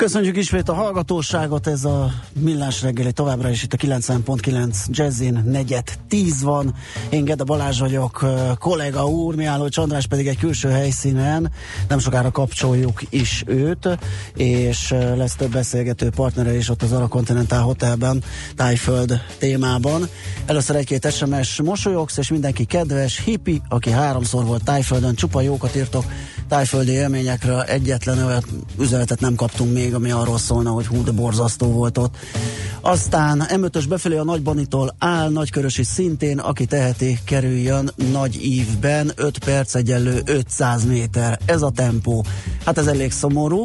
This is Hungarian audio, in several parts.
Köszönjük ismét a hallgatóságot, ez a Millás reggeli továbbra is itt a 90.9 Jazzin, negyed 10 van. Én Gede Balázs vagyok, kollega úr, Miálló Csandrás pedig egy külső helyszínen, nem sokára kapcsoljuk is őt, és lesz több beszélgető partnere is ott az Arakontinentál Hotelben, Tájföld témában. Először egy-két SMS mosolyogsz, és mindenki kedves, hippi, aki háromszor volt Tájföldön, csupa jókat írtok tájföldi élményekről, egyetlen üzenetet nem kaptunk még még, ami arról szólna, hogy hú, de borzasztó volt ott. Aztán M5-ös befelé a Nagybanitól áll, Nagykörösi szintén, aki teheti, kerüljön nagy ívben, 5 perc egyenlő 500 méter. Ez a tempó. Hát ez elég szomorú.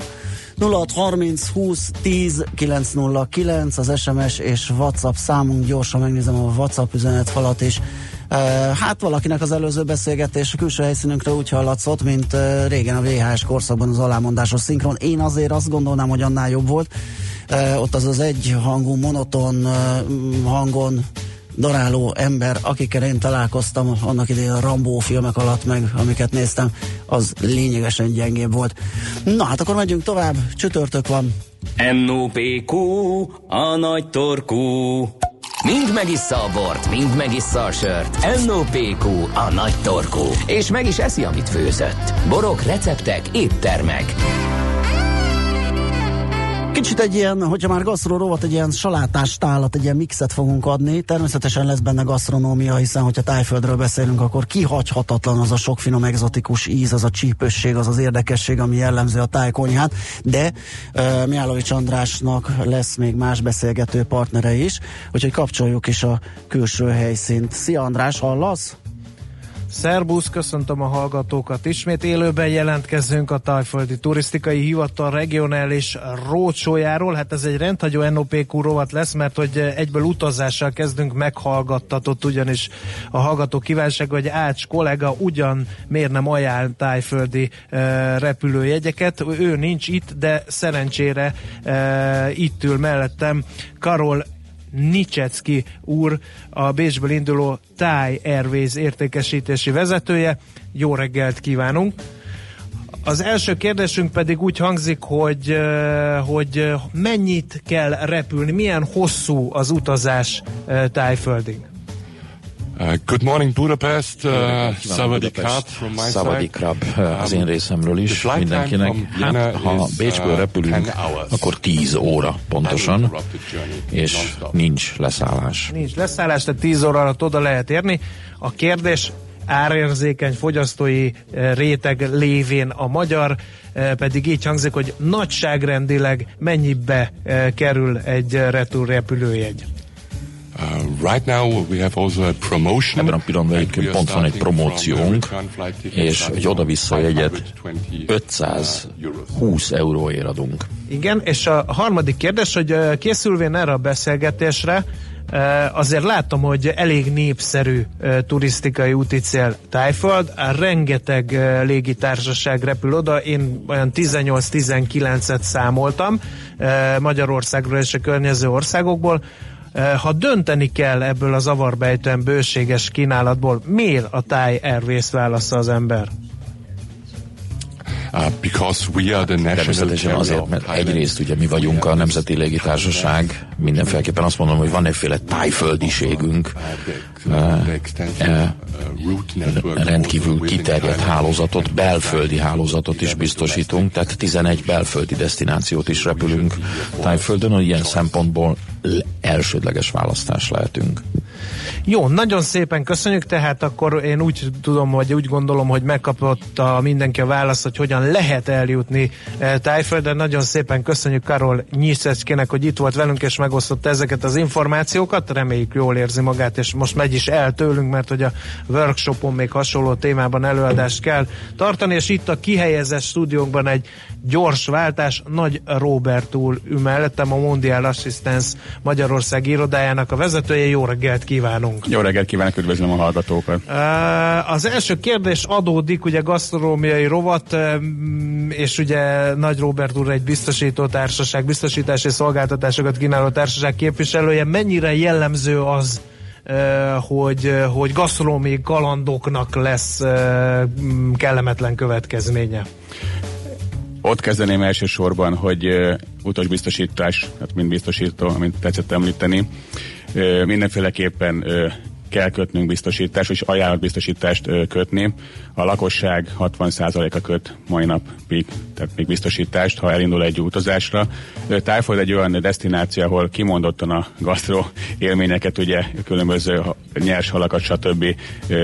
0630 20 10 909 az SMS és WhatsApp számunk. Gyorsan megnézem a WhatsApp üzenetfalat is. Hát valakinek az előző beszélgetés a külső helyszínünkre úgy hallatszott, mint régen a VHS korszakban az alámondásos szinkron. Én azért azt gondolnám, hogy annál jobb volt. Ott az az egy hangú, monoton hangon daráló ember, akikkel én találkoztam annak idején a Rambó filmek alatt, meg amiket néztem, az lényegesen gyengébb volt. Na hát akkor megyünk tovább, csütörtök van. NOPQ, a nagy torkú. Mind megissza a bort, mind megissza a sört. NOPQ, a nagy torkú. És meg is eszi, amit főzött. Borok, receptek, éttermek. Kicsit egy ilyen, hogyha már gasztró rovat, egy ilyen salátás tálat, egy ilyen mixet fogunk adni. Természetesen lesz benne gasztronómia, hiszen hogyha tájföldről beszélünk, akkor kihagyhatatlan az a sok finom egzotikus íz, az a csípősség, az az érdekesség, ami jellemző a tájkonyhát. De uh, Miálovics Andrásnak lesz még más beszélgető partnere is, úgyhogy kapcsoljuk is a külső helyszínt. Szia András, hallasz? Szerbusz, köszöntöm a hallgatókat. Ismét élőben jelentkezünk a Tajföldi Turisztikai Hivatal regionális rócsójáról. Hát ez egy rendhagyó NOPQ rovat lesz, mert hogy egyből utazással kezdünk meghallgattatott, ugyanis a hallgató kívánság, hogy Ács kollega ugyan miért nem ajánl tájföldi e, repülőjegyeket. Ő nincs itt, de szerencsére e, itt ül mellettem Karol Nicsecki úr, a Bécsből induló Thai Airways értékesítési vezetője. Jó reggelt kívánunk! Az első kérdésünk pedig úgy hangzik, hogy, hogy mennyit kell repülni, milyen hosszú az utazás Tájföldig? Uh, good morning Budapest, uh, Savadi Krab from my Savadi Krab uh, az én részemről is mindenkinek. Hát, ha Bécsből uh, repülünk, akkor 10 óra pontosan, és nincs leszállás. Nincs leszállás, tehát 10 óra alatt oda lehet érni. A kérdés árérzékeny fogyasztói uh, réteg lévén a magyar, pedig így hangzik, hogy nagyságrendileg mennyibe kerül egy repülőjegy. Ebben a pillanatban egyébként pont van egy promóciónk, és egy oda-vissza jegyet 520 euróért adunk. Igen, és a harmadik kérdés, hogy uh, készülvén erre a beszélgetésre, uh, azért látom, hogy elég népszerű turisztikai úticél Tájföld, rengeteg légitársaság repül oda, én olyan 18-19-et számoltam Magyarországról és a környező országokból, ha dönteni kell ebből az avarbejtően bőséges kínálatból, miért a Thai Airways válasza az ember? Természetesen azért, mert egyrészt ugye mi vagyunk a Nemzeti Légitársaság, mindenféleképpen azt mondom, hogy van egyféle tájföldiségünk, rendkívül kiterjedt hálózatot, belföldi hálózatot is biztosítunk, tehát 11 belföldi destinációt is repülünk Tájföldön, hogy ilyen szempontból elsődleges választás lehetünk. Jó, nagyon szépen köszönjük, tehát akkor én úgy tudom, vagy úgy gondolom, hogy megkapott a mindenki a választ, hogy hogyan lehet eljutni e, Tájföldre. Nagyon szépen köszönjük Karol Nyiszeckének, hogy itt volt velünk, és megosztotta ezeket az információkat. Reméljük jól érzi magát, és most megy is el tőlünk, mert hogy a workshopon még hasonló témában előadást kell tartani, és itt a kihelyezett stúdiónkban egy gyors váltás. Nagy Robert úr mellettem a Mondial Assistance Magyarország irodájának a vezetője. Jó reggelt kívánunk! Jó reggelt kívánok, üdvözlöm a hallgatókat! Az első kérdés adódik, ugye gasztronómiai rovat, és ugye Nagy Robert úr egy biztosító társaság, biztosítási szolgáltatásokat kínáló társaság képviselője. Mennyire jellemző az, hogy, hogy gasztronómiai kalandoknak lesz kellemetlen következménye? Ott kezdeném elsősorban, hogy utasbiztosítás, hát mint biztosító, amit tetszett említeni, mindenféleképpen kell kötnünk biztosítást, és ajánlatbiztosítást kötni. A lakosság 60%-a köt mai napig, tehát még biztosítást, ha elindul egy utazásra. Tájföld egy olyan destináció, ahol kimondottan a gasztro élményeket, ugye különböző nyers halakat, stb.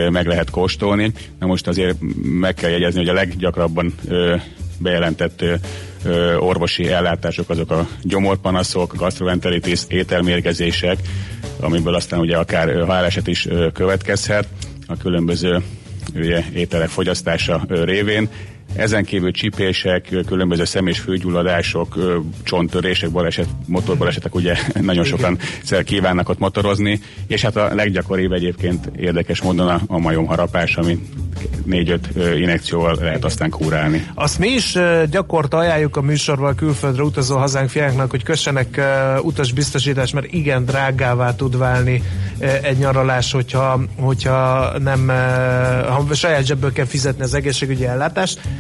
Meg lehet kóstolni. Na most azért meg kell jegyezni, hogy a leggyakrabban bejelentett orvosi ellátások azok a gyomorpanaszok, gastroenteritis, ételmérgezések, amiből aztán ugye akár haláleset is következhet a különböző ugye, ételek fogyasztása révén. Ezen kívül csipések, különböző szem- és főgyulladások, csonttörések, baleset, motorbalesetek, ugye nagyon sokan kívánnak ott motorozni, és hát a leggyakoribb egyébként érdekes módon a, a majomharapás, ami négy-öt inekcióval lehet aztán kúrálni. Azt mi is gyakorta ajánljuk a műsorban külföldre utazó hazánk fiáknak, hogy kössenek utasbiztosítást, mert igen drágává tud válni egy nyaralás, hogyha, hogyha nem ha saját zsebből kell fizetni az egészségügyi ellátást.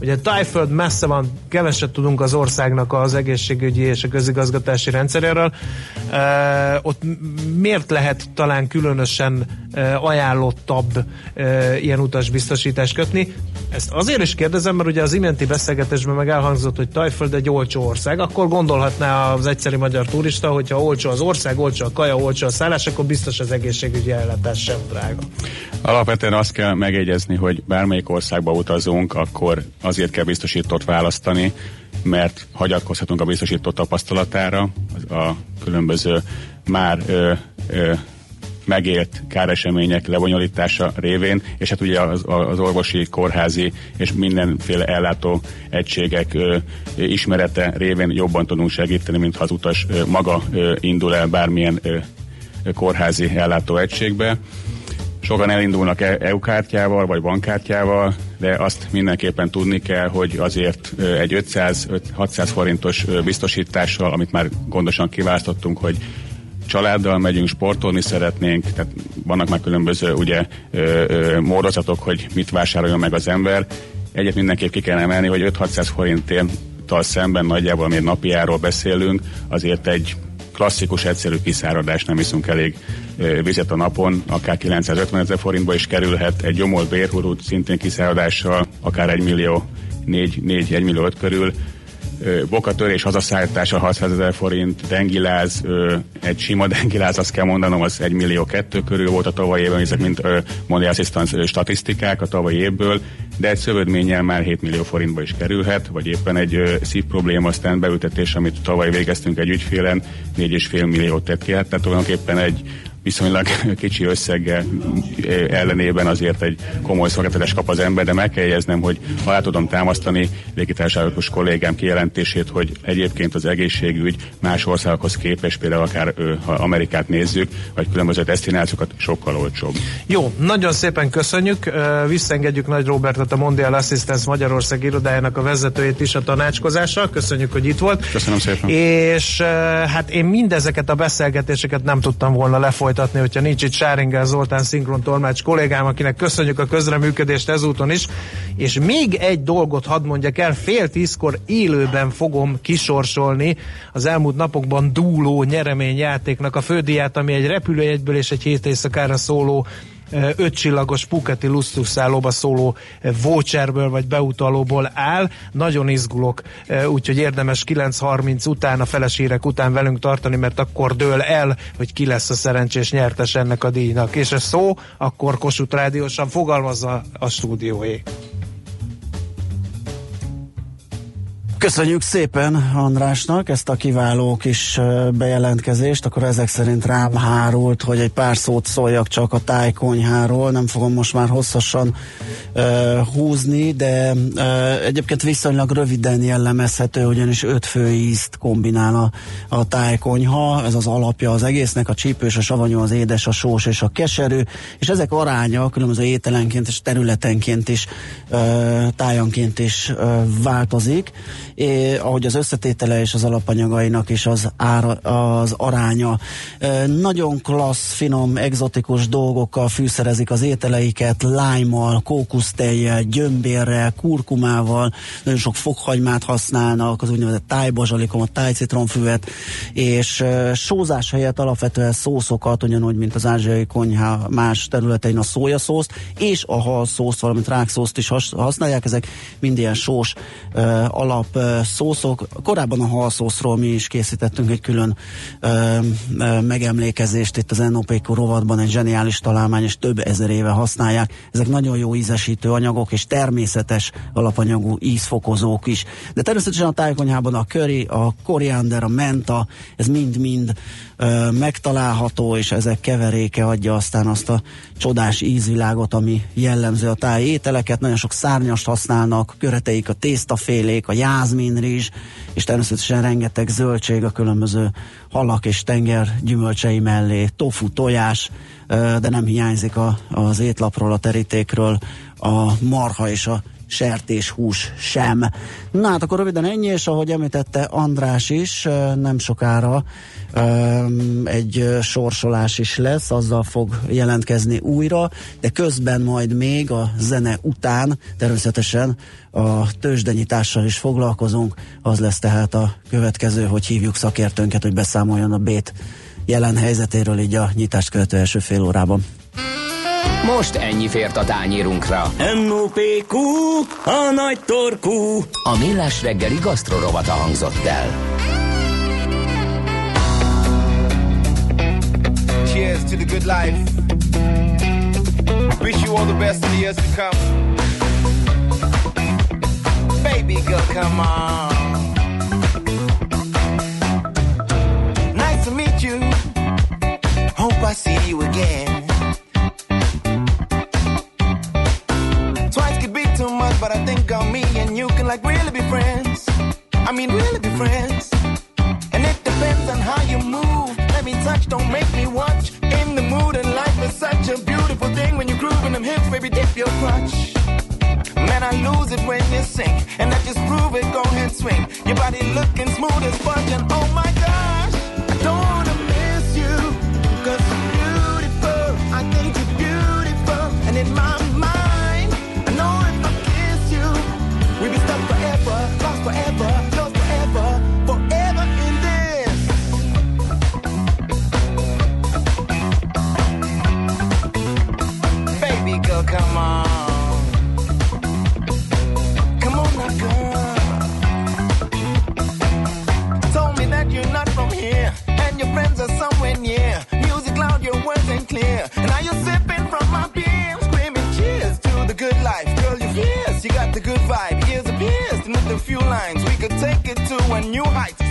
Ugye Tájföld messze van, keveset tudunk az országnak az egészségügyi és a közigazgatási rendszeréről. E, ott miért lehet talán különösen e, ajánlottabb e, ilyen utasbiztosítást kötni? Ezt azért is kérdezem, mert ugye az iménti beszélgetésben meg elhangzott, hogy Tajföld egy olcsó ország, akkor gondolhatná az egyszerű magyar turista, hogyha olcsó az ország, olcsó a kaja, olcsó a szállás, akkor biztos az egészségügyi ellátás sem drága. Alapvetően azt kell megjegyezni, hogy bármelyik országba utazunk, akkor azért kell biztosítót választani, mert hagyatkozhatunk a biztosító tapasztalatára, a különböző már ö, ö, megélt káresemények lebonyolítása révén, és hát ugye az, az orvosi, kórházi és mindenféle ellátó egységek ö, ismerete révén jobban tudunk segíteni, mint ha az utas ö, maga ö, indul el bármilyen ö, kórházi ellátó egységbe. Sokan elindulnak EU kártyával vagy bankkártyával, de azt mindenképpen tudni kell, hogy azért egy 500-600 forintos biztosítással, amit már gondosan kiválasztottunk, hogy családdal megyünk, sportolni szeretnénk, tehát vannak már különböző ugye módozatok, hogy mit vásároljon meg az ember. Egyet mindenképp ki kell emelni, hogy 5-600 forintért szemben nagyjából, ami napi beszélünk, azért egy klasszikus, egyszerű kiszáradás, nem iszunk elég vizet a napon, akár 950 ezer forintba is kerülhet, egy gyomor bérhurút szintén kiszáradással, akár 1 millió 4, 4 1 millió 5 körül, bokatörés hazaszállítása 600 ezer forint, dengiláz, egy sima dengiláz, azt kell mondanom, az 1 millió 2 körül volt a tavalyi évben, ezek mint Mondial Assistance statisztikák a tavalyi évből, de egy szövődménnyel már 7 millió forintba is kerülhet, vagy éppen egy szívprobléma, aztán beültetés, amit tavaly végeztünk egy ügyfélen, 4,5 milliót tett ki, hát tehát tulajdonképpen egy viszonylag kicsi összeggel ellenében azért egy komoly szolgáltatást kap az ember, de meg kell jegyeznem, hogy ha el tudom támasztani légitársaságos kollégám kijelentését, hogy egyébként az egészségügy más országokhoz képest, például akár ha Amerikát nézzük, vagy különböző destinációkat sokkal olcsóbb. Jó, nagyon szépen köszönjük. Visszengedjük Nagy Robertet, a Mondial Assistance Magyarország irodájának a vezetőjét is a tanácskozással. Köszönjük, hogy itt volt. Köszönöm szépen. És hát én mindezeket a beszélgetéseket nem tudtam volna lefolytatni folytatni, hogyha nincs itt Sáringer Zoltán szinkron tolmács kollégám, akinek köszönjük a közreműködést ezúton is. És még egy dolgot hadd mondjak el, fél tízkor élőben fogom kisorsolni az elmúlt napokban dúló nyereményjátéknak a fődíját, ami egy repülőjegyből és egy hét éjszakára szóló öt csillagos Puketi luxuszállóba szóló voucherből vagy beutalóból áll. Nagyon izgulok, úgyhogy érdemes 9.30 után, a felesírek után velünk tartani, mert akkor dől el, hogy ki lesz a szerencsés nyertes ennek a díjnak. És a szó akkor Kossuth Rádiósan fogalmazza a stúdióé. Köszönjük szépen Andrásnak ezt a kiváló kis bejelentkezést, akkor ezek szerint rám hárult, hogy egy pár szót szóljak csak a tájkonyháról, nem fogom most már hosszasan uh, húzni, de uh, egyébként viszonylag röviden jellemezhető, ugyanis öt fő ízt kombinál a, a tájkonyha, ez az alapja az egésznek, a csípős, a savanyú, az édes, a sós és a keserű, és ezek aránya különböző ételenként és területenként is, uh, tájanként is uh, változik, é, ahogy az összetétele és az alapanyagainak is az, ára, az aránya. E, nagyon klassz, finom, egzotikus dolgokkal fűszerezik az ételeiket, lájmal, kókusztejjel, gyömbérrel, kurkumával, nagyon sok fokhagymát használnak, az úgynevezett tájbazsalikom, a tájcitronfüvet, és e, sózás helyett alapvetően szószokat, ugyanúgy, mint az ázsiai konyha más területein a szójaszószt, és a halszószt, valamint rákszószt is használják, ezek mind ilyen sós e, alap szószok. Korábban a halszószról mi is készítettünk egy külön ö, ö, megemlékezést itt az NOPQ rovatban, egy zseniális találmány, és több ezer éve használják. Ezek nagyon jó ízesítő anyagok, és természetes alapanyagú ízfokozók is. De természetesen a tájkonyhában a köri, a koriander, a menta, ez mind-mind megtalálható, és ezek keveréke adja aztán azt a csodás ízvilágot, ami jellemző a táj ételeket. Nagyon sok szárnyast használnak, köreteik a tésztafélék, a jázminrizs, és természetesen rengeteg zöldség a különböző halak és tenger gyümölcsei mellé, tofu, tojás, de nem hiányzik a, az étlapról, a terítékről a marha és a sertéshús sem. Na hát akkor röviden ennyi, és ahogy említette András is, nem sokára egy sorsolás is lesz, azzal fog jelentkezni újra, de közben majd még a zene után természetesen a tőzsdenyitással is foglalkozunk, az lesz tehát a következő, hogy hívjuk szakértőnket, hogy beszámoljon a bét jelen helyzetéről így a nyitást követő első fél órában. Most ennyi fért a tányírunkra. M.O.P.Q. A nagy torkú. A millás reggeli gasztrorovata hangzott el. Cheers to the good life. Wish you all the best in the years to come. Baby girl, come on. Nice to meet you. Hope I see you again. But I think on me and you can like really be friends. I mean, really be friends. And it depends on how you move. Let me touch, don't make me watch. In the mood, and life is such a beautiful thing when you're grooving them hips, baby, dip your crutch. Man, I lose it when you sing, and I just prove it. Go ahead, swing. Your body looking smooth as sponge, and oh my gosh, the good vibe. Ears pierced with a few lines. We could take it to a new height.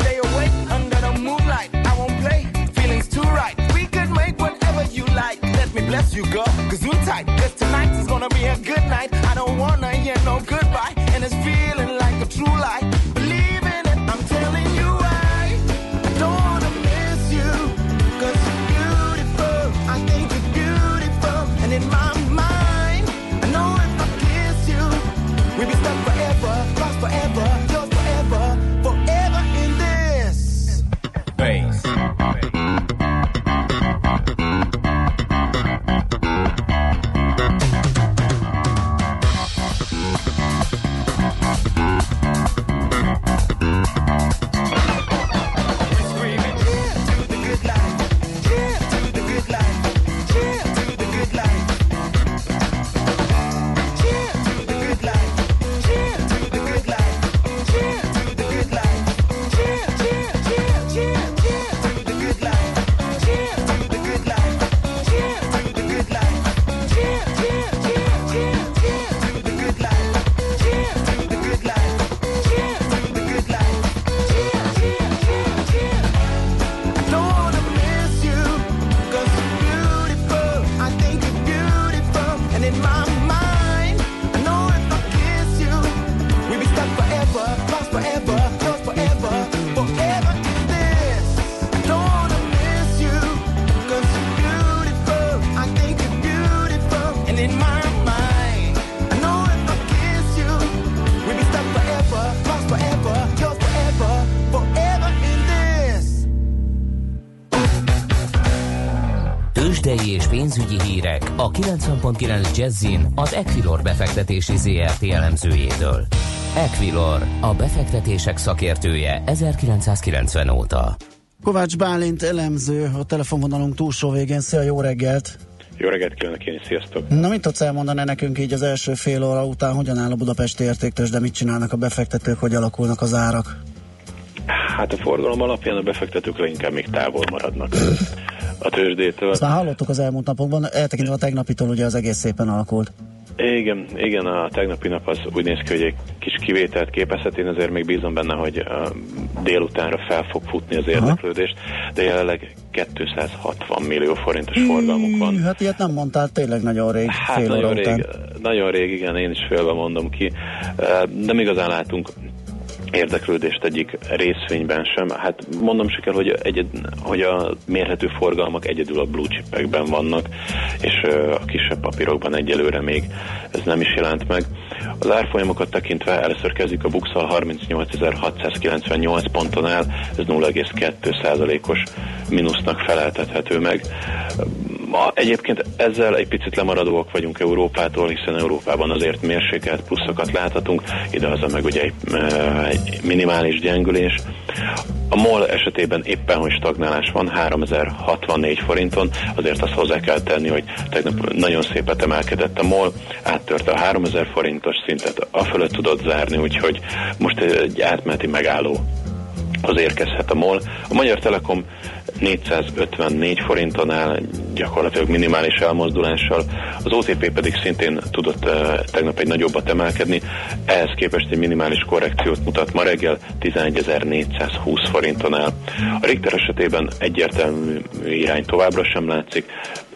Hírek a 90.9 Jazzin az Equilor befektetési ZRT elemzőjétől. Equilor, a befektetések szakértője 1990 óta. Kovács Bálint elemző a telefonvonalunk túlsó végén. Szia, jó reggelt! Jó reggelt kívánok én is, sziasztok! Na mit tudsz elmondani nekünk így az első fél óra után, hogyan áll a budapesti értéktős, de mit csinálnak a befektetők, hogy alakulnak az árak? Hát a forgalom alapján a befektetők leginkább még távol maradnak a tőzsdétől. Ezt már hallottuk az elmúlt napokban, eltekintve a tegnapitól ugye az egész szépen alakult. Igen, igen, a tegnapi nap az úgy néz ki, hogy egy kis kivételt képezhet, én azért még bízom benne, hogy délutánra fel fog futni az érdeklődést, de jelenleg 260 millió forintos forgalmuk van. Hát ilyet nem mondtál tényleg nagyon rég, hát fél nagyon rég, után. nagyon rég, igen, én is félbe mondom ki. Nem igazán látunk érdeklődést egyik részvényben sem. Hát mondom se kell, hogy, egyed, hogy a mérhető forgalmak egyedül a blue chipekben vannak, és a kisebb papírokban egyelőre még ez nem is jelent meg. Az árfolyamokat tekintve először kezdjük a Buxal 38.698 ponton áll, ez 0,2%-os mínusznak feleltethető meg. Ma egyébként ezzel egy picit lemaradóak vagyunk Európától, hiszen Európában azért mérsékelt pluszokat láthatunk, idehaza meg ugye egy, eh, egy minimális gyengülés. A MOL esetében éppen, hogy stagnálás van, 3064 forinton, azért azt hozzá kell tenni, hogy tegnap nagyon szépet emelkedett a MOL, áttörte a 3000 forintos szintet, a fölött tudott zárni, úgyhogy most egy átmeneti megálló az érkezhet a MOL. A Magyar Telekom 454 forinton áll, gyakorlatilag minimális elmozdulással, az OTP pedig szintén tudott uh, tegnap egy nagyobbat emelkedni, ehhez képest egy minimális korrekciót mutat ma reggel, 11.420 forinton áll. A Richter esetében egyértelmű irány továbbra sem látszik,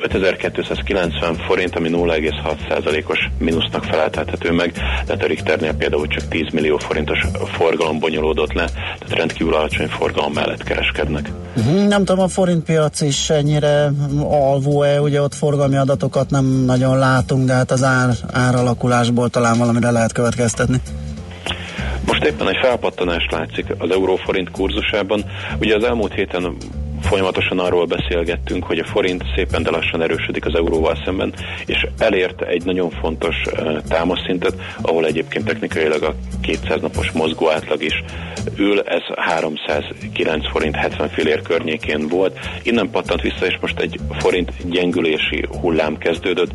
5290 forint, ami 0,6%-os mínusznak feleltethető meg, tehát a Richternél például csak 10 millió forintos forgalom bonyolódott le, tehát rendkívül alacsony forgalom mellett kereskednek. Uh-huh. Nem tudom, a forintpiac is ennyire alvó-e, ugye ott forgalmi adatokat nem nagyon látunk, de hát az ár, áralakulásból talán valamire lehet következtetni. Most éppen egy felpattanás látszik az euróforint kurzusában. Ugye az elmúlt héten folyamatosan arról beszélgettünk, hogy a forint szépen de lassan erősödik az euróval szemben, és elért egy nagyon fontos támaszszintet, ahol egyébként technikailag a 200 napos mozgó átlag is ül, ez 309 forint 70 fillér környékén volt. Innen pattant vissza, és most egy forint gyengülési hullám kezdődött.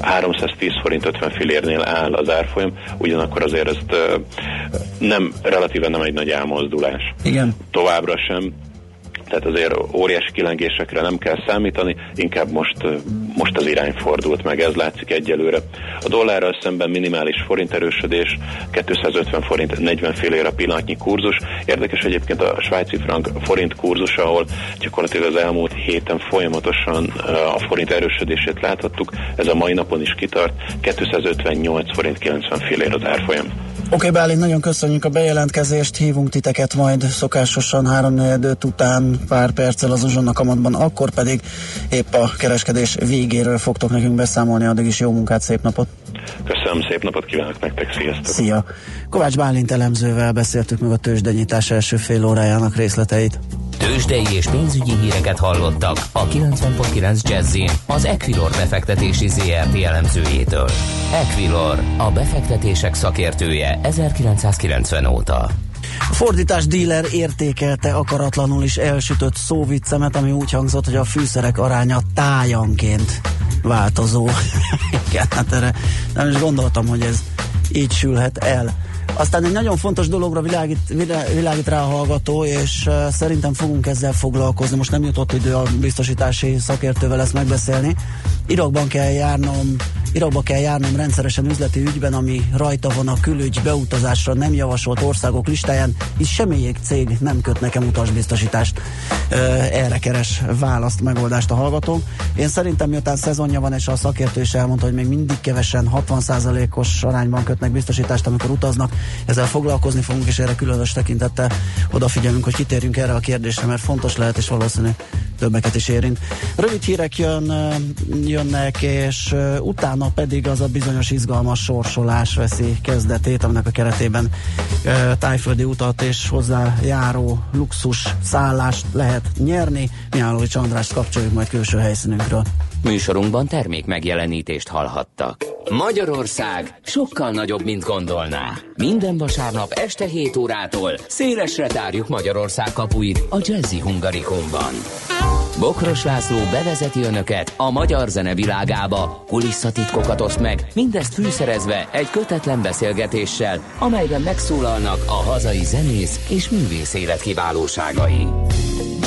310 forint 50 fillérnél áll az árfolyam, ugyanakkor azért ezt nem, relatíven nem egy nagy elmozdulás. Igen. Továbbra sem tehát azért óriási kilengésekre nem kell számítani, inkább most, most az irány fordult meg, ez látszik egyelőre. A dollárral szemben minimális forint erősödés, 250 forint 40 fél a pillanatnyi kurzus. Érdekes egyébként a svájci frank forint kurzus, ahol gyakorlatilag az elmúlt héten folyamatosan a forint erősödését láthattuk, ez a mai napon is kitart, 258 forint 90 fél az árfolyam. Oké, okay, Bálint, nagyon köszönjük a bejelentkezést, hívunk titeket majd szokásosan 3 után pár perccel az uzsonna kamatban, akkor pedig épp a kereskedés végéről fogtok nekünk beszámolni, addig is jó munkát, szép napot! Köszönöm, szép napot kívánok nektek, sziasztok! Szia! Kovács Bálint elemzővel beszéltük meg a tőzsdenyítás első fél órájának részleteit. Tőzsdei és pénzügyi híreket hallottak a 90.9 Jazzin az Equilor befektetési ZRT elemzőjétől. Equilor, a befektetések szakértője 1990 óta. A fordítás díler értékelte akaratlanul is elsütött szóviccemet, ami úgy hangzott, hogy a fűszerek aránya tájanként változó. Igen, hát erre nem is gondoltam, hogy ez így sülhet el. Aztán egy nagyon fontos dologra világít, világít rá a hallgató, és szerintem fogunk ezzel foglalkozni. Most nem jutott idő a biztosítási szakértővel ezt megbeszélni. Irakban kell járnom, Irakba kell járnom rendszeresen üzleti ügyben, ami rajta van a külügy beutazásra nem javasolt országok listáján, és semmelyik cég nem köt nekem utasbiztosítást. Erre keres választ, megoldást a hallgató. Én szerintem, miután szezonja van, és a szakértő is elmondta, hogy még mindig kevesen 60%-os arányban kötnek biztosítást, amikor utaznak, ezzel foglalkozni fogunk, és erre különös tekintettel odafigyelünk, hogy kitérjünk erre a kérdésre, mert fontos lehet, és valószínű többeket is érint. Rövid hírek jön, jönnek, és utána pedig az a bizonyos izgalmas sorsolás veszi kezdetét, aminek a keretében tájföldi utat és hozzá járó luxus szállást lehet nyerni. Mihálovics Andrást kapcsoljuk majd külső helyszínünkről. Műsorunkban termék megjelenítést hallhattak. Magyarország sokkal nagyobb, mint gondolná. Minden vasárnap este 7 órától szélesre tárjuk Magyarország kapuit a Jazzy Hungarikumban. Bokros László bevezeti önöket a magyar zene világába, kulisszatitkokat oszt meg, mindezt fűszerezve egy kötetlen beszélgetéssel, amelyben megszólalnak a hazai zenész és művész élet kiválóságai.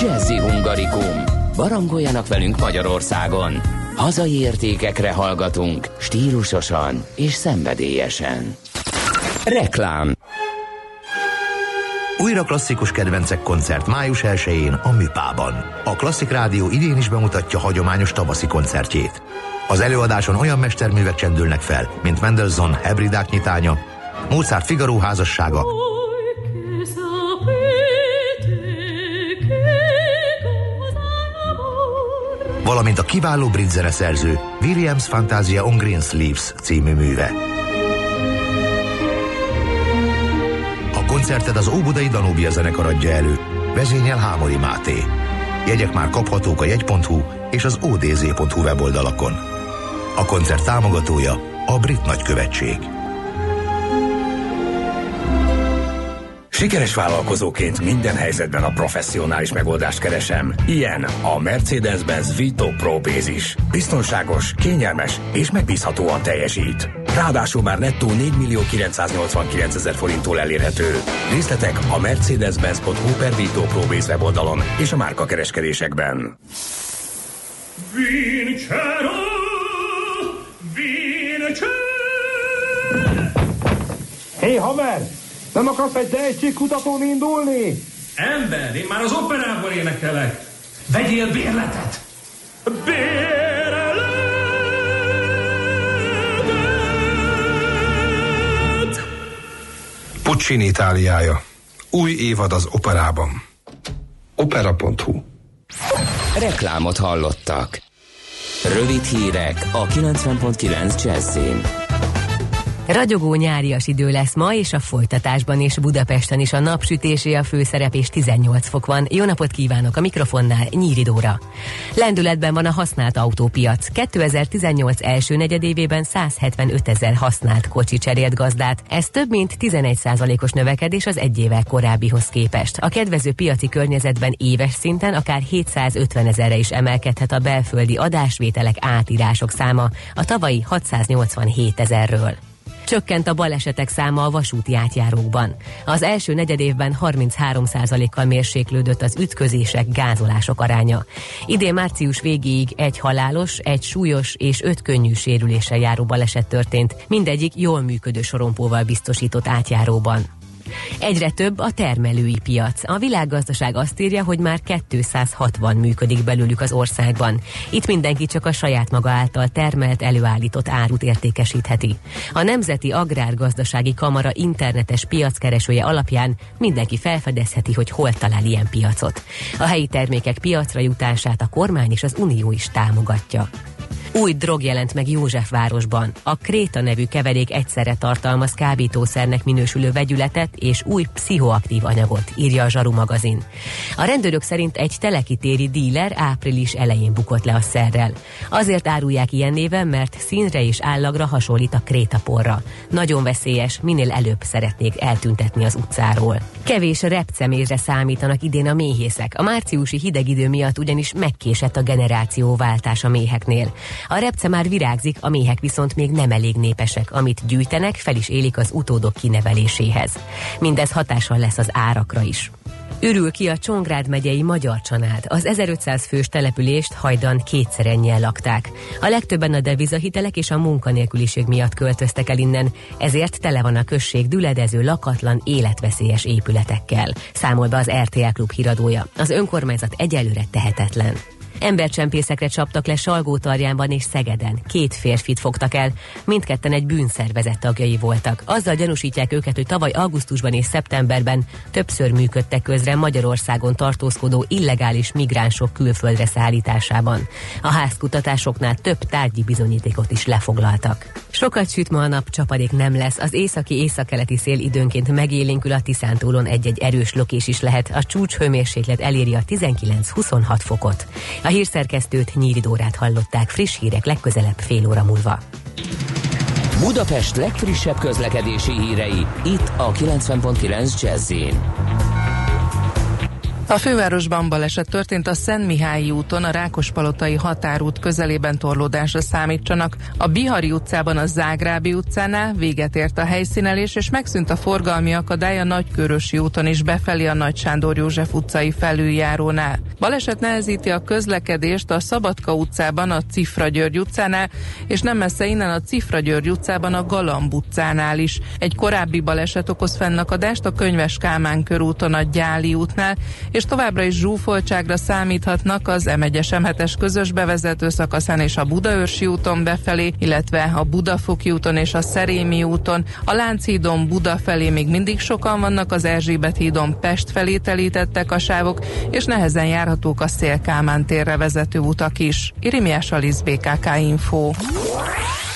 Jazzy Hungarikum. Barangoljanak velünk Magyarországon. Hazai értékekre hallgatunk, stílusosan és szenvedélyesen. Reklám újra klasszikus kedvencek koncert május 1-én a Műpában. A Klasszik Rádió idén is bemutatja hagyományos tavaszi koncertjét. Az előadáson olyan mesterművek csendülnek fel, mint Mendelssohn Hebridák nyitánya, Mozart Figaro házassága, valamint a kiváló brit zeneszerző Williams Fantasia on Green Sleeves című műve. Koncertet az Óbudai Danubia zenekar adja elő, vezényel Hámori Máté. Jegyek már kaphatók a jegy.hu és az odz.hu weboldalakon. A koncert támogatója a Brit Nagykövetség. Sikeres vállalkozóként minden helyzetben a professzionális megoldást keresem. Ilyen a Mercedes-Benz Vito Pro Bázis. Biztonságos, kényelmes és megbízhatóan teljesít. Ráadásul már nettó 4 millió 989 ezer forinttól elérhető. Részletek a mercedes-benz.hu per Vito Pro Base weboldalon és a márka kereskedésekben. Vincero, Vincero. Hé, hey, haver! Nem akarsz egy tehetségkutatón indulni? Ember, én már az operában énekelek. Vegyél bérletet! Bérletet! Puccini Itáliája. Új évad az operában. Opera.hu Reklámot hallottak. Rövid hírek a 90.9 Jazzin. Ragyogó nyárias idő lesz ma, és a folytatásban és Budapesten is a napsütésé a főszerep, és 18 fok van. Jó napot kívánok a mikrofonnál, Nyíri Dóra. Lendületben van a használt autópiac. 2018 első negyedévében 175 ezer használt kocsi cserélt gazdát. Ez több mint 11% os növekedés az egy évvel korábbihoz képest. A kedvező piaci környezetben éves szinten akár 750 ezerre is emelkedhet a belföldi adásvételek átírások száma a tavalyi 687 ezerről. Csökkent a balesetek száma a vasúti átjárókban. Az első negyedévben 33%-kal mérséklődött az ütközések, gázolások aránya. Idén március végéig egy halálos, egy súlyos és öt könnyű sérüléssel járó baleset történt, mindegyik jól működő sorompóval biztosított átjáróban. Egyre több a termelői piac. A világgazdaság azt írja, hogy már 260 működik belőlük az országban. Itt mindenki csak a saját maga által termelt, előállított árut értékesítheti. A Nemzeti Agrárgazdasági Kamara internetes piackeresője alapján mindenki felfedezheti, hogy hol talál ilyen piacot. A helyi termékek piacra jutását a kormány és az Unió is támogatja. Új drog jelent meg Józsefvárosban. A Kréta nevű keverék egyszerre tartalmaz kábítószernek minősülő vegyületet és új pszichoaktív anyagot, írja a Zsaru magazin. A rendőrök szerint egy telekitéri díler április elején bukott le a szerrel. Azért árulják ilyen néven, mert színre és állagra hasonlít a krétaporra. Nagyon veszélyes, minél előbb szeretnék eltüntetni az utcáról. Kevés repcemézre számítanak idén a méhészek. A márciusi hideg idő miatt ugyanis megkésett a generációváltás a méheknél. A repce már virágzik, a méhek viszont még nem elég népesek, amit gyűjtenek, fel is élik az utódok kineveléséhez. Mindez hatással lesz az árakra is. Ürül ki a Csongrád megyei Magyar Csanád. Az 1500 fős települést hajdan kétszer ennyien lakták. A legtöbben a devizahitelek és a munkanélküliség miatt költöztek el innen, ezért tele van a község düledező, lakatlan, életveszélyes épületekkel. Számol be az RTL Klub híradója. Az önkormányzat egyelőre tehetetlen. Embercsempészekre csaptak le Salgótarjánban és Szegeden. Két férfit fogtak el, mindketten egy bűnszervezet tagjai voltak. Azzal gyanúsítják őket, hogy tavaly augusztusban és szeptemberben többször működtek közre Magyarországon tartózkodó illegális migránsok külföldre szállításában. A házkutatásoknál több tárgyi bizonyítékot is lefoglaltak. Sokat süt ma a nap, csapadék nem lesz. Az északi északkeleti szél időnként megélénkül a Tiszántúlon egy-egy erős lokés is lehet. A csúcs hőmérséklet eléri a 19-26 fokot. A hírszerkesztőt Nyíridórát hallották friss hírek legközelebb fél óra múlva. Budapest legfrissebb közlekedési hírei itt a 90.9 jazz a fővárosban baleset történt a Szent Mihályi úton, a Rákospalotai határút közelében torlódásra számítsanak. A Bihari utcában a Zágrábi utcánál véget ért a helyszínelés, és megszűnt a forgalmi akadály a Nagykörösi úton is befelé a Nagy Sándor József utcai felüljárónál. Baleset nehezíti a közlekedést a Szabadka utcában, a Cifra György utcánál, és nem messze innen a Cifra György utcában a Galamb utcánál is. Egy korábbi baleset okoz fennakadást a Könyves Kálmán körúton a Gyáli útnál, és és továbbra is zsúfoltságra számíthatnak az m 1 es közös bevezető szakaszán és a Budaörsi úton befelé, illetve a Budafoki úton és a Szerémi úton. A Lánchídon Buda felé még mindig sokan vannak, az Erzsébet hídon Pest felé telítettek a sávok, és nehezen járhatók a Szélkámán térre vezető utak is. Irimiás Alisz BKK Info.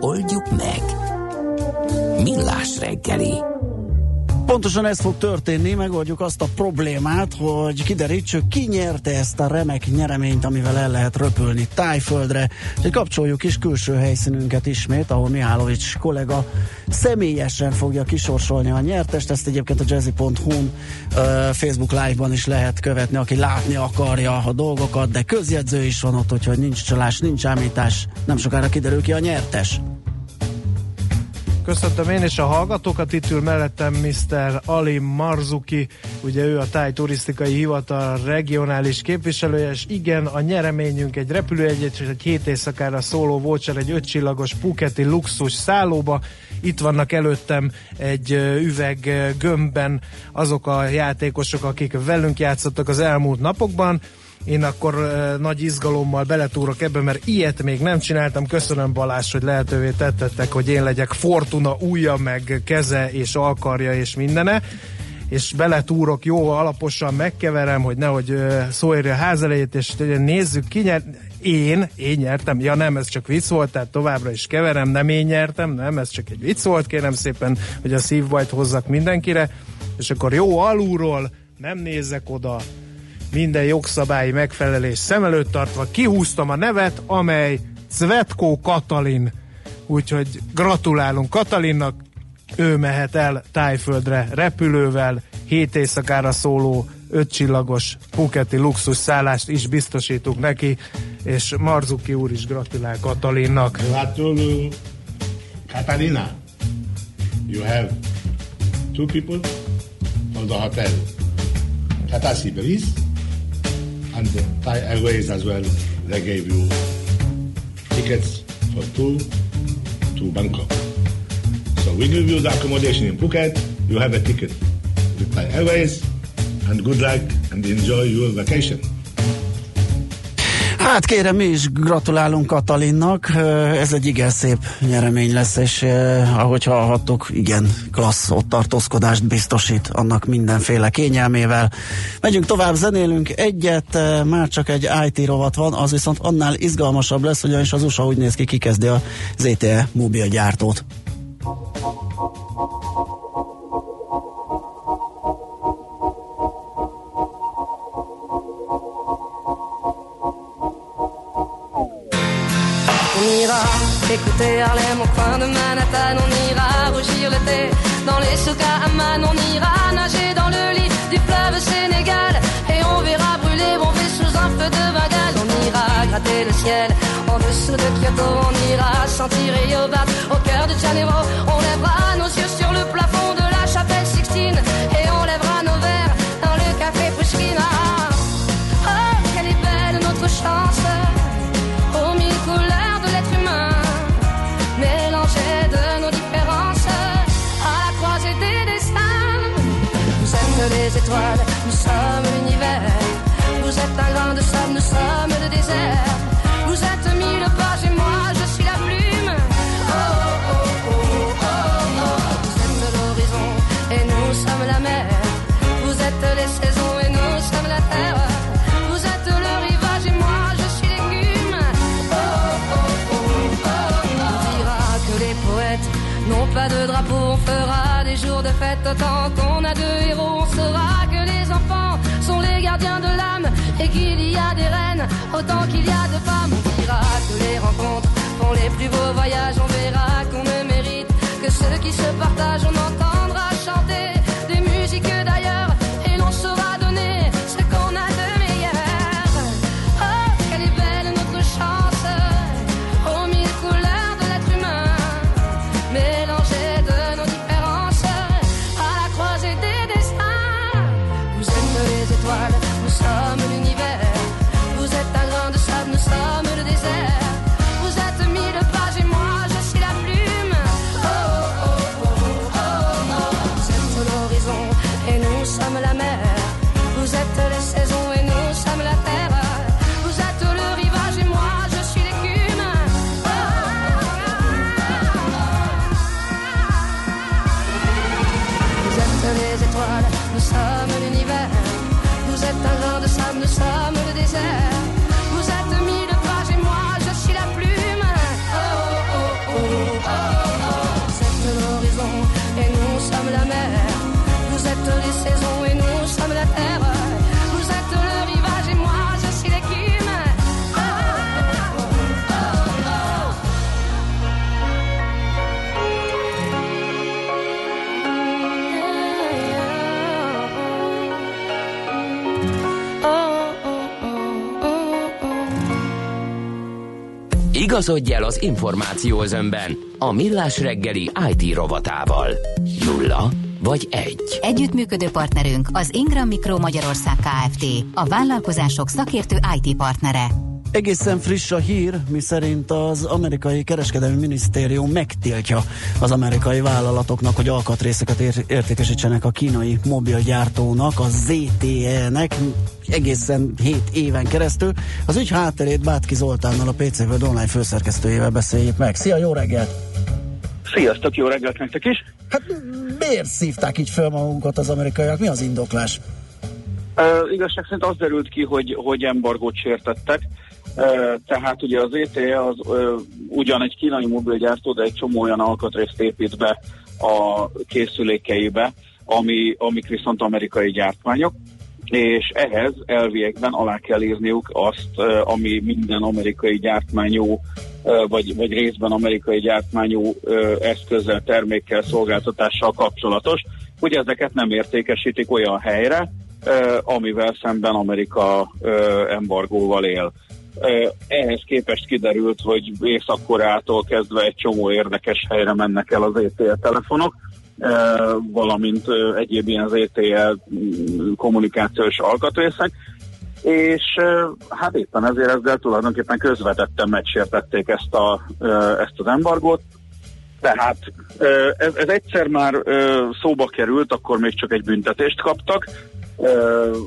Oldjuk meg. Millás reggeli. Pontosan ez fog történni, megoldjuk azt a problémát, hogy kiderítsük, ki nyerte ezt a remek nyereményt, amivel el lehet röpülni tájföldre. Úgyhogy kapcsoljuk is külső helyszínünket ismét, ahol Mihálovics kollega személyesen fogja kisorsolni a nyertest. Ezt egyébként a jazzy.hu-n Facebook Live-ban is lehet követni, aki látni akarja a dolgokat, de közjegyző is van ott, úgyhogy nincs csalás, nincs ámítás, nem sokára kiderül ki a nyertes. Köszöntöm én és a hallgatókat, itt ül mellettem Mr. Ali Marzuki, ugye ő a Táj Turisztikai Hivatal regionális képviselője, és igen, a nyereményünk egy repülőegyet és egy hét éjszakára szóló voucher egy ötcsillagos Puketi luxus szállóba. Itt vannak előttem egy üveg gömbben azok a játékosok, akik velünk játszottak az elmúlt napokban én akkor nagy izgalommal beletúrok ebbe, mert ilyet még nem csináltam. Köszönöm Balázs, hogy lehetővé tettetek, hogy én legyek Fortuna ujja, meg keze és alkarja és mindene. És beletúrok jó alaposan, megkeverem, hogy nehogy uh, szó érje a ház elejét, és nézzük ki nyer... Én, én nyertem, ja nem, ez csak vicc volt, tehát továbbra is keverem, nem én nyertem, nem, ez csak egy vicc volt, kérem szépen, hogy a szívbajt hozzak mindenkire, és akkor jó alulról, nem nézek oda, minden jogszabályi megfelelés szem előtt tartva kihúztam a nevet, amely Cvetko Katalin. Úgyhogy gratulálunk Katalinnak, ő mehet el tájföldre repülővel, hét éjszakára szóló ötcsillagos puketi luxus szállást is biztosítunk neki. és Marzuki úr is gratulál Katalinnak. Gratulul Katalina. You have two people from the hotel. Katasi Breeze and Thai Airways as well. They gave you tickets for two to Bangkok. So we give you the accommodation in Phuket. You have a ticket with Thai Airways and good luck and enjoy your vacation. Hát kérem, mi is gratulálunk Katalinnak, ez egy igen szép nyeremény lesz, és ahogy hallhattuk, igen, klassz ott tartózkodást biztosít annak mindenféle kényelmével. Megyünk tovább, zenélünk egyet, már csak egy IT rovat van, az viszont annál izgalmasabb lesz, ugyanis az USA úgy néz ki, kikezdi a ZTE mobil gyártót. écouter Harlem au coin de Manhattan, on ira rougir le thé. Dans les souks à Amman, on ira nager dans le lit du fleuve Sénégal. Et on verra brûler mon sous un feu de Bengale, on ira gratter le ciel en dessous de Kyoto, on ira sentir Yobat au cœur de Janeiro, on lèvera nos yeux sur le plafond de étoiles, nous sommes l'univers. Vous êtes un grain de sable, nous sommes le désert. Autant qu'il y a de femmes. On dira que les rencontres font les plus beaux voyages. On verra qu'on ne mérite que ceux qui se partagent. On entendra Igazodj el az információ özönben a Millás reggeli IT rovatával. Nulla vagy egy. Együttműködő partnerünk az Ingram Micro Magyarország Kft. A vállalkozások szakértő IT partnere. Egészen friss a hír, miszerint az amerikai kereskedelmi minisztérium megtiltja az amerikai vállalatoknak, hogy alkatrészeket ér- értékesítsenek a kínai mobilgyártónak, a ZTE-nek egészen 7 éven keresztül. Az ügy hátterét Bátki Zoltánnal, a PC World online főszerkesztőjével beszéljük meg. Szia, jó reggelt! Sziasztok, jó reggelt nektek is! Hát miért szívták így föl magunkat az amerikaiak? Mi az indoklás? Uh, igazság szerint az derült ki, hogy, hogy embargót sértettek. Tehát ugye az ETE az ugyan egy kínai mobilgyártó, de egy csomó olyan alkatrészt épít be a készülékeibe, ami, amik viszont amerikai gyártmányok, és ehhez elviekben alá kell írniuk azt, ami minden amerikai gyártmányú vagy, vagy részben amerikai gyártmányú eszközzel, termékkel, szolgáltatással kapcsolatos, hogy ezeket nem értékesítik olyan helyre, amivel szemben Amerika embargóval él. Ehhez képest kiderült, hogy Észak-Koreától kezdve egy csomó érdekes helyre mennek el az ETL telefonok, valamint egyéb ilyen ETL mm, kommunikációs alkatrészek, és hát éppen ezért ezzel tulajdonképpen közvetetten megsértették ezt, a, ezt az embargót, tehát ez, ez egyszer már szóba került, akkor még csak egy büntetést kaptak,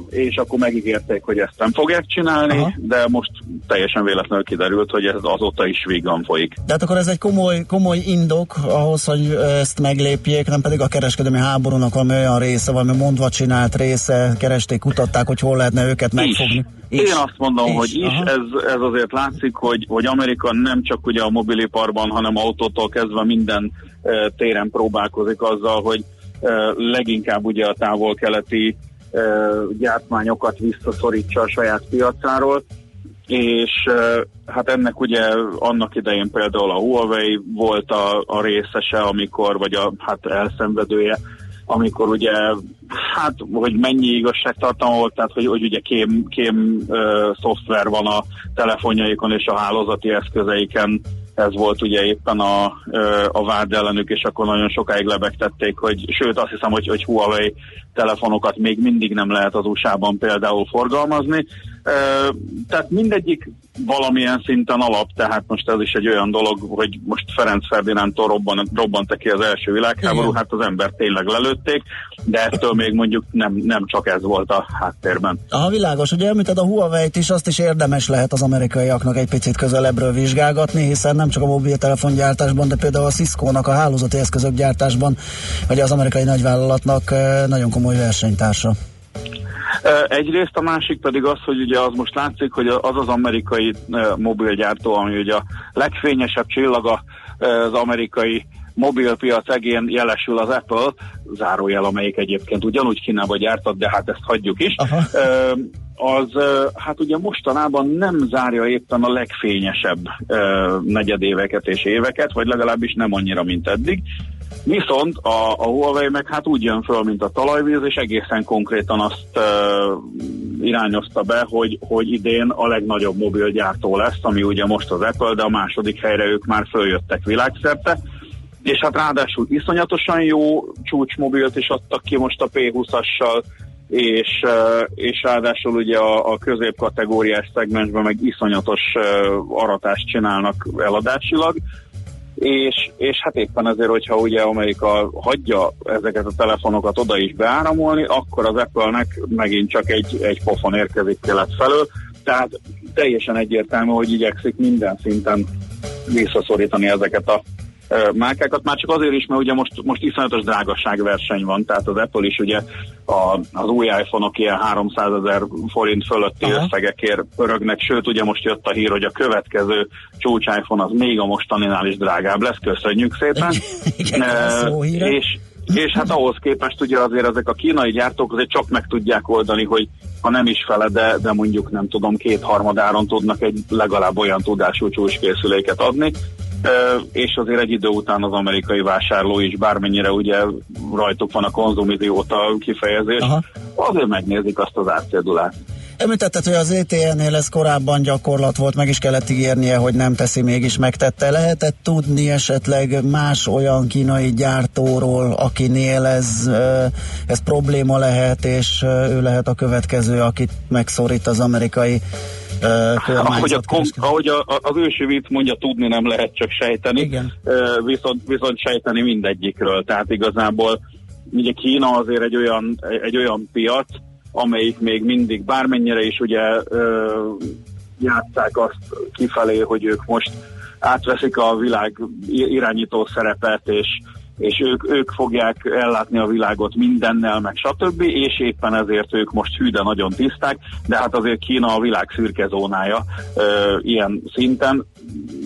és akkor megígérték, hogy ezt nem fogják csinálni, Aha. de most teljesen véletlenül kiderült, hogy ez azóta is vígan folyik. Tehát akkor ez egy komoly, komoly indok ahhoz, hogy ezt meglépjék, nem pedig a kereskedelmi háborúnak valami olyan része, valami mondva csinált része, keresték, kutatták, hogy hol lehetne őket megfogni. Is. Én azt mondom, is. hogy is, ez, ez azért látszik, hogy, hogy Amerika nem csak ugye a mobiliparban, hanem autótól kezdve minden uh, téren próbálkozik azzal, hogy uh, leginkább ugye a távol-keleti gyártmányokat visszaszorítsa a saját piacáról, és hát ennek ugye annak idején például a Huawei volt a, a részese, amikor, vagy a hát elszenvedője, amikor ugye, hát, hogy mennyi igazságtartalma volt, tehát hogy, hogy ugye kém, kém uh, szoftver van a telefonjaikon és a hálózati eszközeiken, ez volt ugye éppen a, a vád ellenük, és akkor nagyon sokáig lebegtették, hogy sőt azt hiszem, hogy, hogy Huawei telefonokat még mindig nem lehet az USA-ban például forgalmazni. Tehát mindegyik valamilyen szinten alap, tehát most ez is egy olyan dolog, hogy most Ferenc Ferdinándtól robban, robbant ki az első világháború, Igen. hát az ember tényleg lelőtték, de ettől még mondjuk nem, nem csak ez volt a háttérben. A világos, ugye említed a Huawei-t is, azt is érdemes lehet az amerikaiaknak egy picit közelebbről vizsgálgatni, hiszen nem csak a mobiltelefongyártásban, de például a Cisco-nak a hálózati eszközök gyártásban, vagy az amerikai nagyvállalatnak nagyon komoly versenytársa. Egyrészt a másik pedig az, hogy ugye az most látszik, hogy az az amerikai mobilgyártó, ami ugye a legfényesebb csillaga az amerikai mobilpiac egén jelesül az Apple, zárójel, amelyik egyébként ugyanúgy Kínába gyártott, de hát ezt hagyjuk is. Aha. Az hát ugye mostanában nem zárja éppen a legfényesebb negyedéveket és éveket, vagy legalábbis nem annyira, mint eddig. Viszont a, a Huawei meg hát úgy jön föl, mint a talajvíz, és egészen konkrétan azt uh, irányozta be, hogy, hogy idén a legnagyobb mobilgyártó lesz, ami ugye most az Apple, de a második helyre ők már följöttek világszerte. És hát ráadásul iszonyatosan jó csúcsmobilt is adtak ki most a P20-assal, és, és ráadásul ugye a, a középkategóriás szegmensben meg iszonyatos aratást csinálnak eladásilag, és, és hát éppen ezért, hogyha ugye Amerika hagyja ezeket a telefonokat oda is beáramolni, akkor az Apple-nek megint csak egy, egy pofon érkezik kelet felől, tehát teljesen egyértelmű, hogy igyekszik minden szinten visszaszorítani ezeket a márkákat, már csak azért is, mert ugye most, most iszonyatos drágaságverseny van, tehát az Apple is ugye a, az új iPhone-ok ilyen 300 ezer forint fölötti Aha. összegekért pörögnek, sőt ugye most jött a hír, hogy a következő csúcs iPhone az még a mostaninál is drágább lesz, köszönjük szépen. Igen, uh, és, és hát ahhoz képest ugye azért ezek a kínai gyártók azért csak meg tudják oldani, hogy ha nem is fele, de, de mondjuk nem tudom, kétharmadáron tudnak egy legalább olyan tudású csúcskészüléket adni, és azért egy idő után az amerikai vásárló is, bármennyire ugye rajtuk van a konzumizióta kifejezés, Aha. azért megnézik azt az árcédulát. Említetted, hogy az ETN-nél ez korábban gyakorlat volt, meg is kellett ígérnie, hogy nem teszi, mégis megtette. Lehetett tudni esetleg más olyan kínai gyártóról, akinél ez, ez probléma lehet, és ő lehet a következő, akit megszorít az amerikai ahogy, a, ahogy a, az ősi vicc mondja, tudni nem lehet csak sejteni, Igen. Viszont, viszont sejteni mindegyikről. Tehát igazából ugye Kína azért egy olyan, egy olyan piac, amelyik még mindig bármennyire is ugye játszák azt kifelé, hogy ők most átveszik a világ irányító szerepet, és és ők, ők fogják ellátni a világot mindennel, meg stb., és éppen ezért ők most hű, nagyon tiszták, de hát azért Kína a világ szürke zónája ö, ilyen szinten.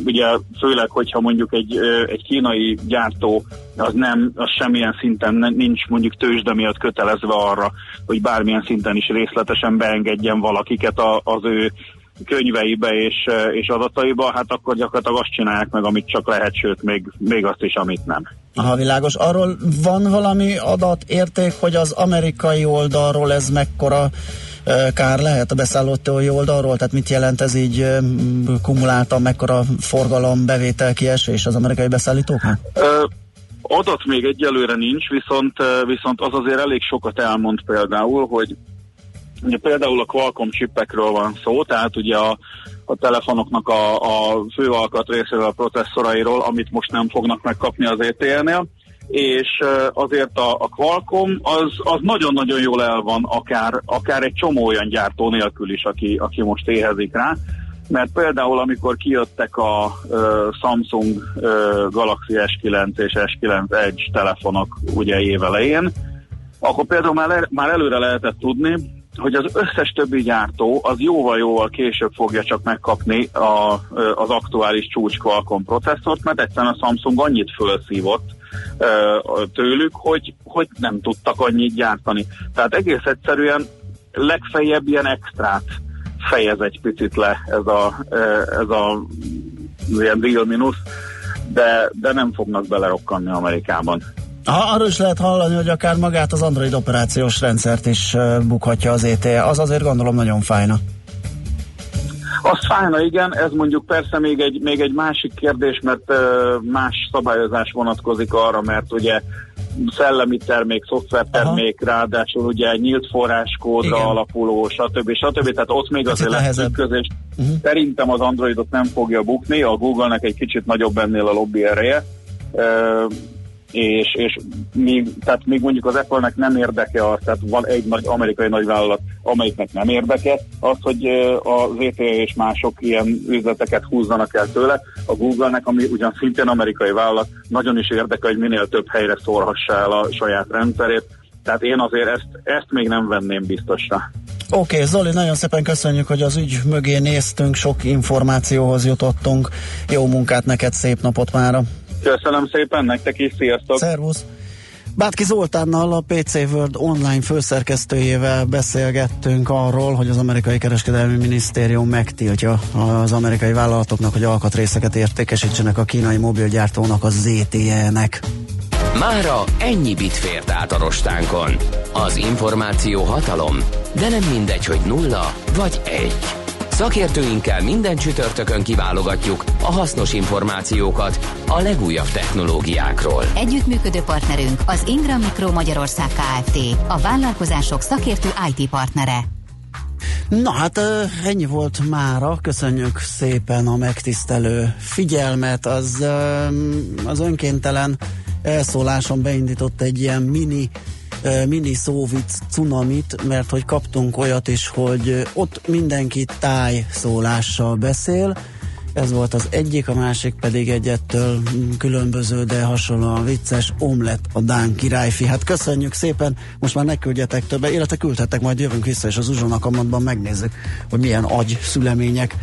Ugye főleg, hogyha mondjuk egy, ö, egy kínai gyártó az nem, az semmilyen szinten nincs mondjuk tőzsde miatt kötelezve arra, hogy bármilyen szinten is részletesen beengedjen valakiket a, az ő könyveibe és, és adataiba, hát akkor gyakorlatilag azt csinálják meg, amit csak lehet, sőt, még, még azt is, amit nem. Aha, világos. Arról van valami adat érték, hogy az amerikai oldalról ez mekkora kár lehet a beszállítói oldalról, tehát mit jelent ez így kumuláltan, mekkora forgalom, bevétel kiesés az amerikai beszállítóknak? Adat még egyelőre nincs, viszont, viszont az azért elég sokat elmond például, hogy ugye például a Qualcomm chipekről van szó, tehát ugye a, a telefonoknak a, a főalkat részéről a processzorairól, amit most nem fognak megkapni az ETL-nél, és azért a, a Qualcomm az, az nagyon-nagyon jól el van, akár, akár egy csomó olyan gyártó nélkül is, aki, aki most éhezik rá, mert például amikor kijöttek a uh, Samsung uh, Galaxy S9 és S9 Edge telefonok ugye évelején, akkor például már, már előre lehetett tudni, hogy az összes többi gyártó az jóval-jóval később fogja csak megkapni a, az aktuális csúcs Qualcomm processzort, mert egyszerűen a Samsung annyit felszívott tőlük, hogy, hogy nem tudtak annyit gyártani. Tehát egész egyszerűen legfeljebb ilyen extrát fejez egy picit le ez a, ez a ilyen deal minusz, de, de nem fognak belerokkanni Amerikában. Ha, arról is lehet hallani, hogy akár magát az Android operációs rendszert is bukhatja az ETE. Az azért gondolom nagyon fájna. Az fájna, igen, ez mondjuk persze még egy, még egy másik kérdés, mert uh, más szabályozás vonatkozik arra, mert ugye szellemi termék, szoftvertermék, Aha. ráadásul ugye nyílt forráskódra Igen. alapuló, stb. stb. Tehát ott még azért lesz ütközés. Uh-huh. Szerintem az Androidot nem fogja bukni, a Google-nek egy kicsit nagyobb ennél a lobby ereje. Uh, és, és még, tehát még mondjuk az Apple-nek nem érdeke az, tehát van egy nagy amerikai nagyvállalat, amelyiknek nem érdeke az, hogy a VT és mások ilyen üzleteket húzzanak el tőle. A Google-nek, ami ugyan szintén amerikai vállalat, nagyon is érdeke, hogy minél több helyre szórhassa el a saját rendszerét. Tehát én azért ezt, ezt még nem venném biztosra. Oké, okay, Zoli, nagyon szépen köszönjük, hogy az ügy mögé néztünk, sok információhoz jutottunk. Jó munkát neked, szép napot mára! Köszönöm szépen, nektek is, sziasztok! Szervusz! Bátki Zoltánnal, a PC World online főszerkesztőjével beszélgettünk arról, hogy az amerikai kereskedelmi minisztérium megtiltja az amerikai vállalatoknak, hogy alkatrészeket értékesítsenek a kínai mobilgyártónak, a ZTE-nek. Mára ennyi bit fért át a rostánkon. Az információ hatalom, de nem mindegy, hogy nulla vagy egy. Szakértőinkkel minden csütörtökön kiválogatjuk a hasznos információkat a legújabb technológiákról. Együttműködő partnerünk az Ingram Micro Magyarország Kft. A vállalkozások szakértő IT partnere. Na hát ennyi volt mára, köszönjük szépen a megtisztelő figyelmet, az, az önkéntelen elszóláson beindított egy ilyen mini mini szóvic cunamit, mert hogy kaptunk olyat is, hogy ott mindenki táj szólással beszél, ez volt az egyik, a másik pedig egyettől különböző, de hasonlóan vicces omlet a Dán királyfi. Hát köszönjük szépen, most már ne küldjetek többet, illetve küldhetek, majd jövünk vissza, és az uzsonakamatban megnézzük, hogy milyen agy szülemények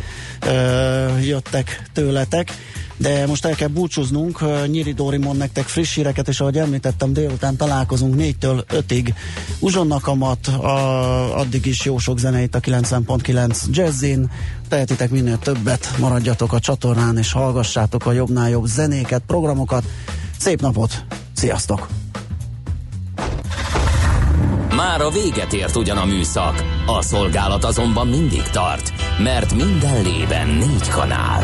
ö, jöttek tőletek de most el kell búcsúznunk. Nyíri Dóri mond nektek friss híreket, és ahogy említettem, délután találkozunk 4-től 5-ig. Uzsonnakamat, a, addig is jó sok zeneit a 90.9 Jazzin. Tehetitek minél többet, maradjatok a csatornán, és hallgassátok a jobbnál jobb zenéket, programokat. Szép napot! Sziasztok! Már a véget ért ugyan a műszak, a szolgálat azonban mindig tart, mert minden lében négy kanál.